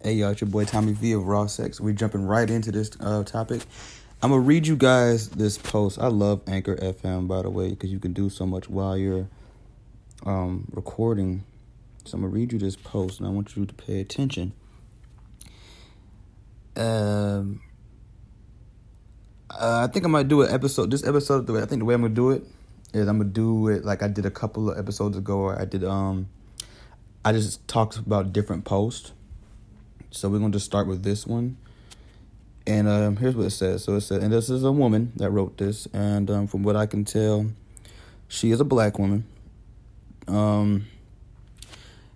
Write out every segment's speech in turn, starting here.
Hey y'all, it's your boy Tommy V of Raw Sex. We're jumping right into this uh, topic. I'm gonna read you guys this post. I love Anchor FM by the way because you can do so much while you're um, recording. So I'm gonna read you this post and I want you to pay attention. Um, uh, I think I might do an episode. This episode, the way I think the way I'm gonna do it is I'm gonna do it like I did a couple of episodes ago. I did um, I just talked about different posts so we're going to just start with this one. And um, here's what it says. So it says, and this is a woman that wrote this. And um, from what I can tell, she is a black woman. Um,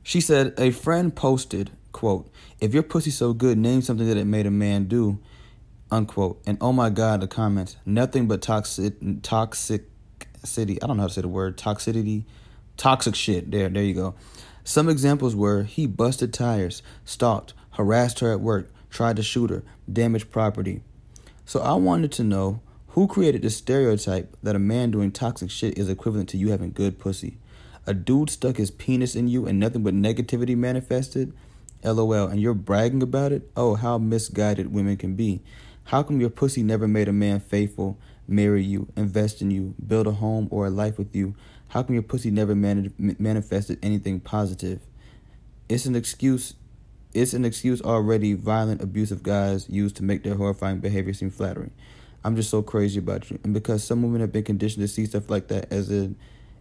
she said, a friend posted, quote, if your pussy so good, name something that it made a man do, unquote. And oh my God, the comments, nothing but toxic, toxic city. I don't know how to say the word, toxicity, toxic shit. There, there you go. Some examples were he busted tires, stalked, harassed her at work, tried to shoot her, damaged property. So I wanted to know who created the stereotype that a man doing toxic shit is equivalent to you having good pussy. A dude stuck his penis in you and nothing but negativity manifested? LOL. And you're bragging about it? Oh, how misguided women can be. How come your pussy never made a man faithful, marry you, invest in you, build a home or a life with you? How come your pussy never mani- manifested anything positive? It's an excuse it's an excuse already violent, abusive guys use to make their horrifying behavior seem flattering. I'm just so crazy about you. And because some women have been conditioned to see stuff like that as an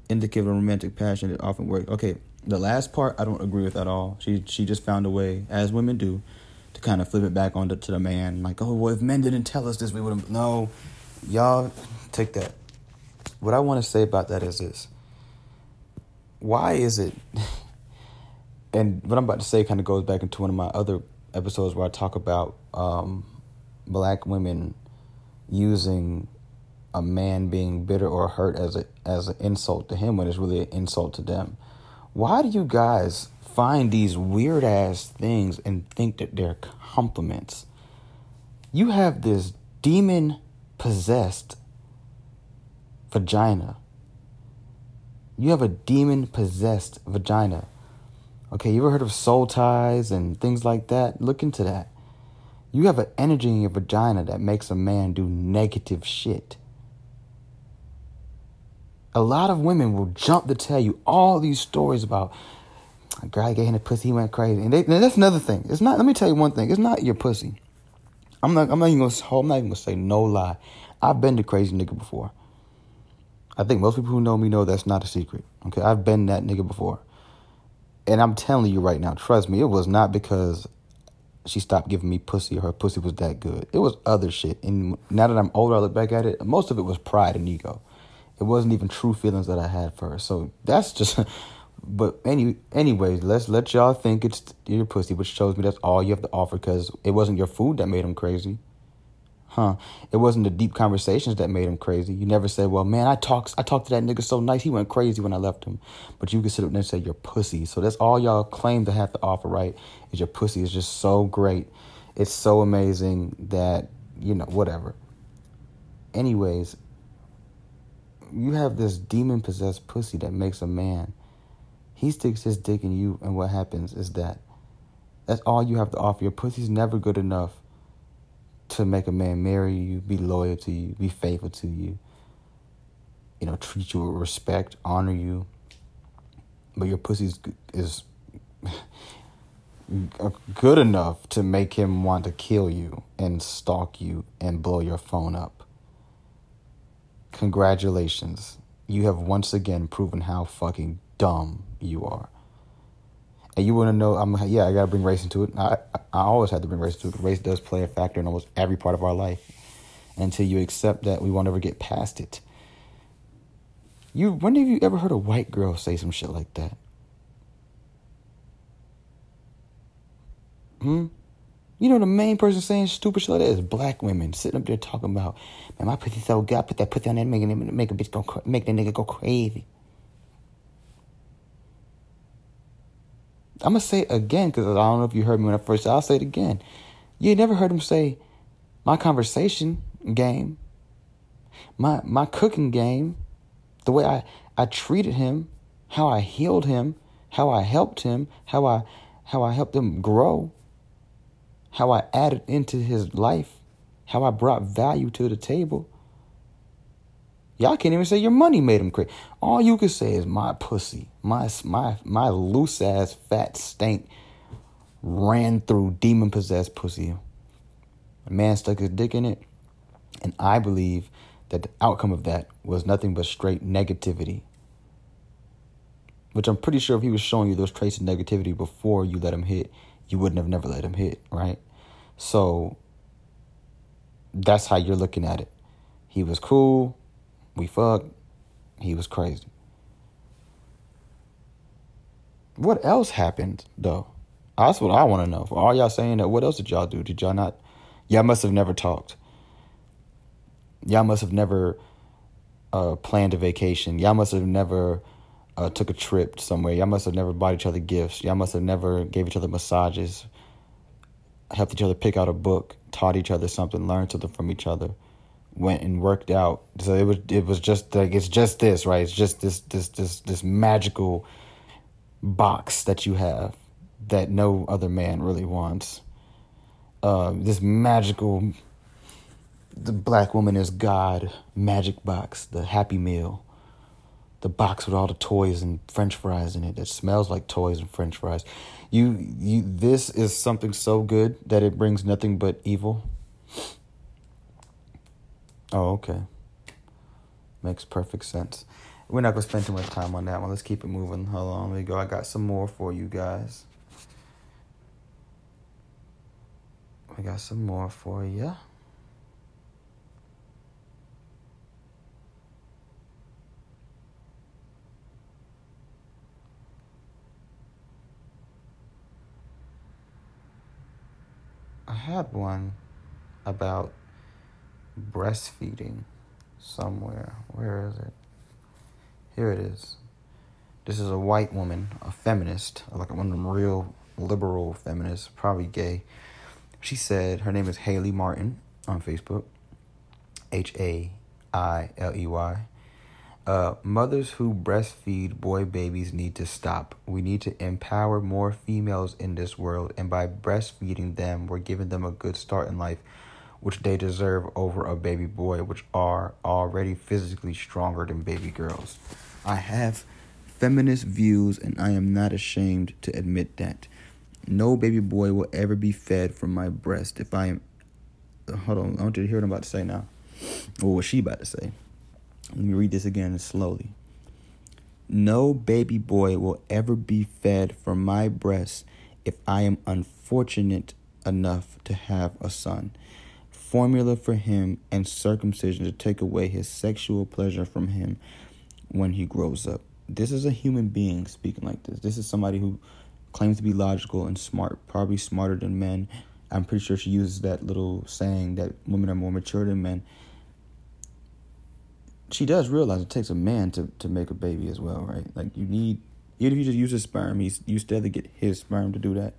indicative of romantic passion, it often works. Okay, the last part I don't agree with at all. She she just found a way, as women do, to kind of flip it back onto to the man. Like, oh well, if men didn't tell us this, we would have. No, y'all take that. What I want to say about that is this. Why is it? And what I'm about to say kind of goes back into one of my other episodes where I talk about um, black women using a man being bitter or hurt as a as an insult to him when it's really an insult to them. Why do you guys find these weird ass things and think that they're compliments? You have this demon possessed vagina. You have a demon possessed vagina. Okay, you ever heard of soul ties and things like that? Look into that. You have an energy in your vagina that makes a man do negative shit. A lot of women will jump to tell you all these stories about a guy getting a pussy, he went crazy. And, they, and that's another thing. It's not. Let me tell you one thing. It's not your pussy. I'm not. I'm not even gonna. I'm not even gonna say no lie. I've been the crazy nigga before. I think most people who know me know that's not a secret. Okay, I've been that nigga before. And I'm telling you right now, trust me, it was not because she stopped giving me pussy or her pussy was that good. It was other shit. And now that I'm older, I look back at it, most of it was pride and ego. It wasn't even true feelings that I had for her. So that's just but any anyways, let's let y'all think it's your pussy, which shows me that's all you have to offer because it wasn't your food that made him crazy. Huh. It wasn't the deep conversations that made him crazy. You never said, well, man, I talked I talked to that nigga so nice, he went crazy when I left him. But you could sit up there and say you're pussy. So that's all y'all claim to have to offer, right? Is your pussy is just so great. It's so amazing that, you know, whatever. Anyways, you have this demon possessed pussy that makes a man. He sticks his dick in you, and what happens is that that's all you have to offer. Your pussy's never good enough to make a man marry you, be loyal to you, be faithful to you, you know, treat you with respect, honor you. But your pussy is, is good enough to make him want to kill you and stalk you and blow your phone up. Congratulations. You have once again proven how fucking dumb you are and you want to know, I'm yeah, I gotta bring race into it. I I always have to bring race into it. Race does play a factor in almost every part of our life. Until you accept that, we won't ever get past it. You when have you ever heard a white girl say some shit like that? Hmm. You know the main person saying stupid shit like that is black women sitting up there talking about, man, my pussy so good. I put that pussy on there, making make a bitch go, make that nigga go crazy. I'm gonna say it again because I don't know if you heard me when I first. I'll say it again. You never heard him say, "My conversation game, my my cooking game, the way I I treated him, how I healed him, how I helped him, how I how I helped him grow." how I added into his life, how I brought value to the table. Y'all can't even say your money made him crazy. All you can say is my pussy, my my my loose ass fat stank ran through demon possessed pussy. A man stuck his dick in it, and I believe that the outcome of that was nothing but straight negativity. Which I'm pretty sure if he was showing you those traits of negativity before you let him hit, you wouldn't have never let him hit, right? So that's how you're looking at it. He was cool, we fucked, he was crazy. What else happened though? That's what I want to know. For all y'all saying that, what else did y'all do? Did y'all not? Y'all must have never talked. Y'all must have never uh, planned a vacation. Y'all must have never uh, took a trip somewhere. Y'all must have never bought each other gifts. Y'all must have never gave each other massages, helped each other pick out a book, taught each other something, learned something from each other, went and worked out. So it was it was just like it's just this, right? It's just this this this this magical box that you have that no other man really wants. Uh, this magical the black woman is God magic box, the happy meal the box with all the toys and french fries in it that smells like toys and french fries. You you this is something so good that it brings nothing but evil. Oh, okay. Makes perfect sense. We're not gonna spend too much time on that one. Let's keep it moving. On, let me go. I got some more for you guys. I got some more for you. I had one about breastfeeding somewhere. Where is it? Here it is. This is a white woman, a feminist, like one of them real liberal feminists, probably gay. She said her name is Hailey Martin on Facebook. H A I L E Y. Uh, mothers who breastfeed boy babies need to stop. We need to empower more females in this world, and by breastfeeding them, we're giving them a good start in life, which they deserve over a baby boy, which are already physically stronger than baby girls. I have feminist views, and I am not ashamed to admit that. No baby boy will ever be fed from my breast if I am. Hold on, I want you to hear what I'm about to say now. What was she about to say? Let me read this again slowly. No baby boy will ever be fed from my breast if I am unfortunate enough to have a son. Formula for him and circumcision to take away his sexual pleasure from him when he grows up. This is a human being speaking like this. This is somebody who claims to be logical and smart, probably smarter than men. I'm pretty sure she uses that little saying that women are more mature than men she does realize it takes a man to, to make a baby as well, right? Like you need even if you just use his sperm, he's you still have to get his sperm to do that.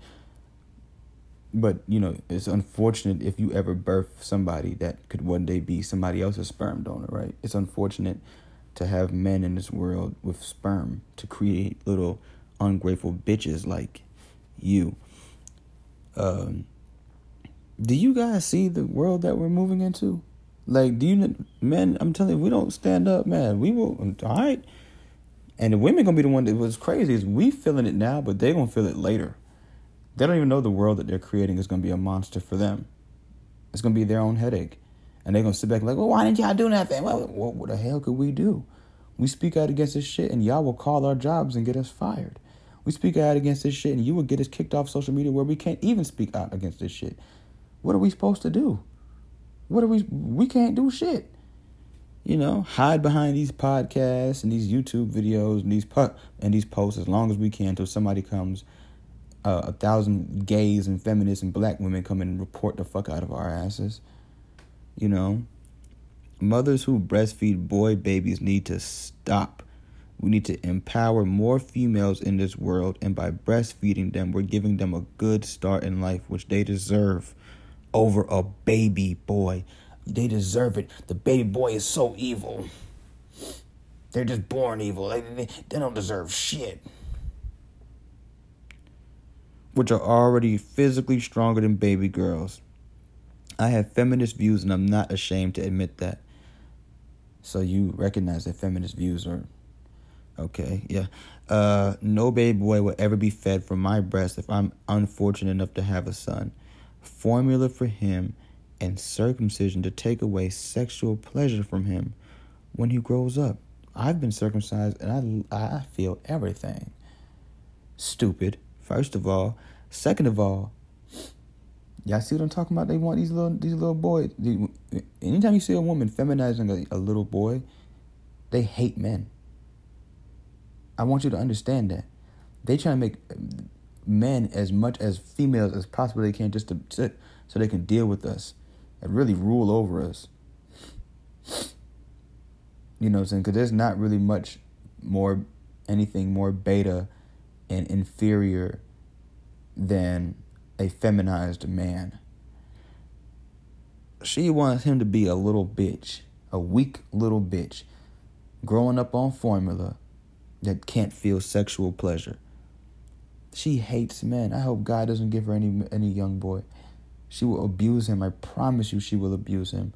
But you know, it's unfortunate if you ever birth somebody that could one day be somebody else's sperm donor, right? It's unfortunate to have men in this world with sperm to create little ungrateful bitches like you. Um, do you guys see the world that we're moving into? Like, do you, men? I'm telling you, we don't stand up, man. We will, all right. And the women gonna be the one that was crazy is we feeling it now, but they gonna feel it later. They don't even know the world that they're creating is gonna be a monster for them. It's gonna be their own headache, and they're gonna sit back like, well, why didn't y'all do nothing? Well, what, what the hell could we do? We speak out against this shit, and y'all will call our jobs and get us fired. We speak out against this shit, and you will get us kicked off social media where we can't even speak out against this shit. What are we supposed to do? What are we? We can't do shit. You know, hide behind these podcasts and these YouTube videos and these pu- and these posts as long as we can until somebody comes. Uh, a thousand gays and feminists and black women come and report the fuck out of our asses. You know, mothers who breastfeed boy babies need to stop. We need to empower more females in this world, and by breastfeeding them, we're giving them a good start in life, which they deserve over a baby boy. They deserve it. The baby boy is so evil. They're just born evil. They, they, they don't deserve shit. Which are already physically stronger than baby girls. I have feminist views and I'm not ashamed to admit that. So you recognize that feminist views are okay, yeah. Uh, no baby boy will ever be fed from my breast if I'm unfortunate enough to have a son. Formula for him and circumcision to take away sexual pleasure from him when he grows up. I've been circumcised and I I feel everything. Stupid. First of all, second of all, y'all see what I'm talking about? They want these little these little boys. Anytime you see a woman feminizing a, a little boy, they hate men. I want you to understand that. They try to make men as much as females as possible they can just to sit so they can deal with us and really rule over us. You know what I'm saying? Because there's not really much more, anything more beta and inferior than a feminized man. She wants him to be a little bitch, a weak little bitch, growing up on formula that can't feel sexual pleasure. She hates men. I hope God doesn't give her any any young boy. She will abuse him. I promise you she will abuse him.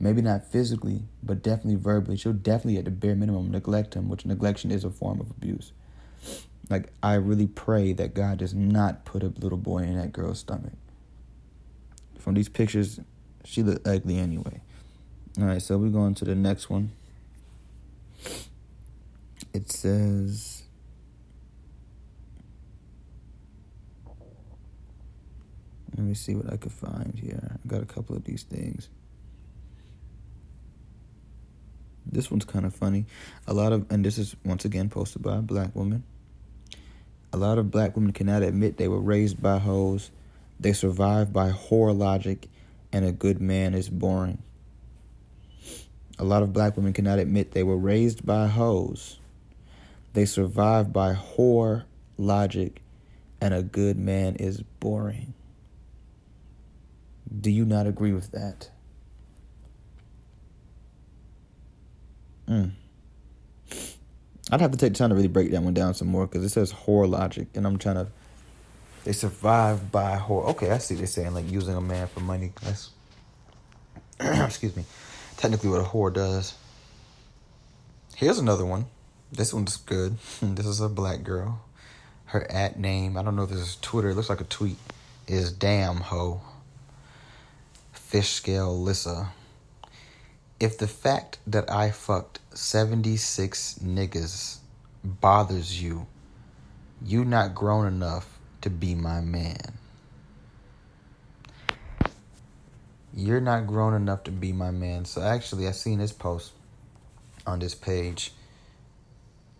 Maybe not physically, but definitely verbally. She'll definitely, at the bare minimum, neglect him, which neglection is a form of abuse. Like, I really pray that God does not put a little boy in that girl's stomach. From these pictures, she looked ugly anyway. All right, so we're going to the next one. It says. Let me see what I could find here. I got a couple of these things. This one's kind of funny. A lot of, and this is once again posted by a black woman. A lot of black women cannot admit they were raised by hoes. They survive by whore logic, and a good man is boring. A lot of black women cannot admit they were raised by hoes. They survive by whore logic, and a good man is boring. Do you not agree with that? Mm. I'd have to take time to really break that one down some more because it says whore logic, and I'm trying to. They survive by whore. Okay, I see they're saying like using a man for money. That's excuse me. Technically, what a whore does. Here's another one. This one's good. this is a black girl. Her at name, I don't know if this is Twitter. It looks like a tweet. Is damn hoe. Fish scale Lissa if the fact that I fucked 76 niggas bothers you, you not grown enough to be my man. You're not grown enough to be my man. So actually, I seen this post on this page.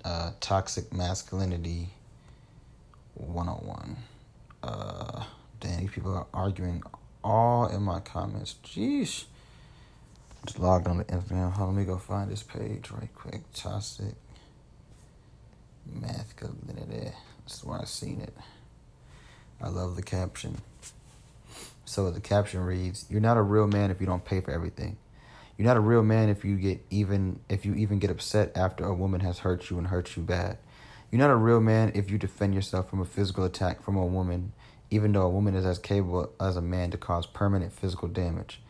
Uh, toxic masculinity 101. Uh, damn, people are arguing all in my comments. Jeez. Just logged on the Instagram. Hold on, let me go find this page right quick. Toxic masculinity. That's where I seen it. I love the caption. So the caption reads, "You're not a real man if you don't pay for everything. You're not a real man if you get even if you even get upset after a woman has hurt you and hurt you bad. You're not a real man if you defend yourself from a physical attack from a woman, even though a woman is as capable as a man to cause permanent physical damage."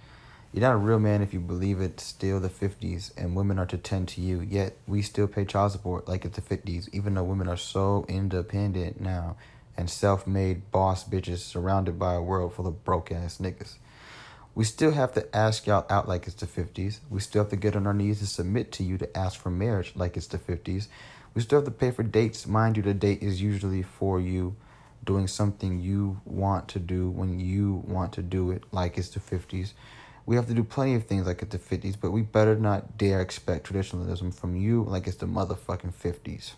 You're not a real man if you believe it's still the 50s and women are to tend to you, yet we still pay child support like it's the 50s, even though women are so independent now and self made boss bitches surrounded by a world full of broke ass niggas. We still have to ask y'all out like it's the 50s. We still have to get on our knees to submit to you to ask for marriage like it's the 50s. We still have to pay for dates. Mind you, the date is usually for you doing something you want to do when you want to do it like it's the 50s. We have to do plenty of things like it's the 50s, but we better not dare expect traditionalism from you like it's the motherfucking 50s.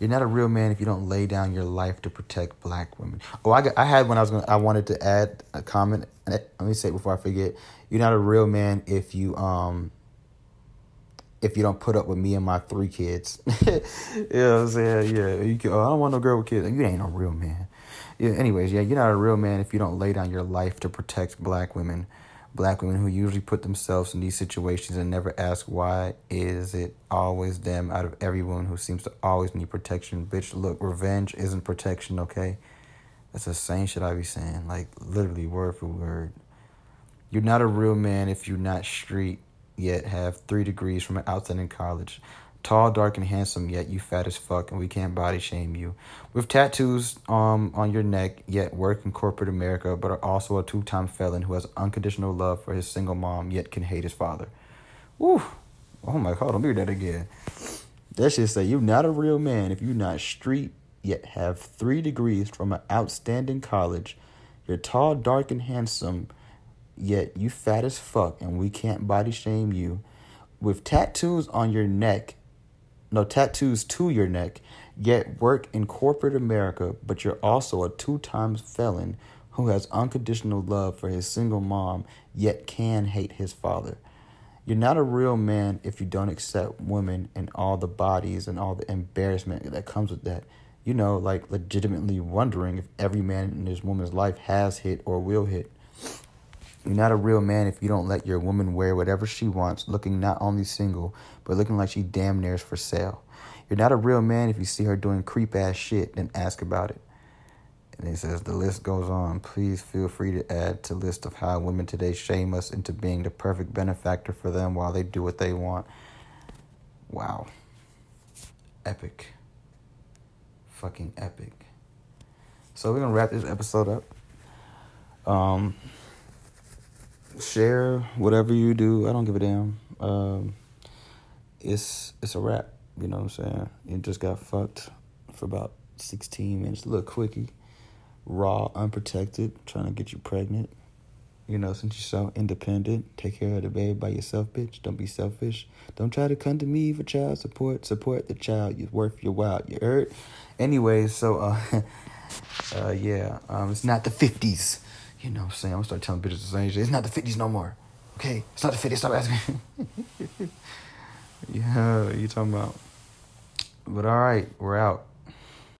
You're not a real man if you don't lay down your life to protect black women. Oh, I, got, I had when I was going to I wanted to add a comment. Let me say it before I forget. You're not a real man if you um if you don't put up with me and my three kids. you know what I'm saying? Yeah. You can, oh, I don't want no girl with kids. You ain't no real man yeah, anyways, yeah, you're not a real man if you don't lay down your life to protect black women. Black women who usually put themselves in these situations and never ask why is it always them out of everyone who seems to always need protection. Bitch, look, revenge isn't protection, okay? That's the same shit I be saying, like literally word for word. You're not a real man if you're not street yet have three degrees from an outstanding college. Tall, dark, and handsome, yet you fat as fuck, and we can't body shame you. With tattoos um, on your neck, yet work in corporate America, but are also a two time felon who has unconditional love for his single mom, yet can hate his father. Woo! Oh my god, let me read that again. That should say, You're not a real man if you're not street, yet have three degrees from an outstanding college. You're tall, dark, and handsome, yet you fat as fuck, and we can't body shame you. With tattoos on your neck, no tattoos to your neck, yet work in corporate America, but you're also a two times felon who has unconditional love for his single mom, yet can hate his father. You're not a real man if you don't accept women and all the bodies and all the embarrassment that comes with that. You know, like legitimately wondering if every man in this woman's life has hit or will hit. You're not a real man if you don't let your woman wear whatever she wants, looking not only single, but looking like she damn near is for sale. You're not a real man if you see her doing creep ass shit, then ask about it. And he says the list goes on. Please feel free to add to list of how women today shame us into being the perfect benefactor for them while they do what they want. Wow. Epic. Fucking epic. So we're gonna wrap this episode up. Um share whatever you do. I don't give a damn. Um, it's it's a wrap. You know what I'm saying? It just got fucked for about 16 minutes. A little quickie, raw, unprotected, trying to get you pregnant. You know, since you're so independent, take care of the baby by yourself, bitch. Don't be selfish. Don't try to come to me for child support. Support the child. You're worth your while. You heard? Anyways, so uh, uh, yeah, um, it's not the 50s. You know what I'm saying? I'm gonna start telling bitches the same shit. It's not the 50s no more. Okay? It's not the 50s. Stop asking. yeah, you talking about. But all right, we're out.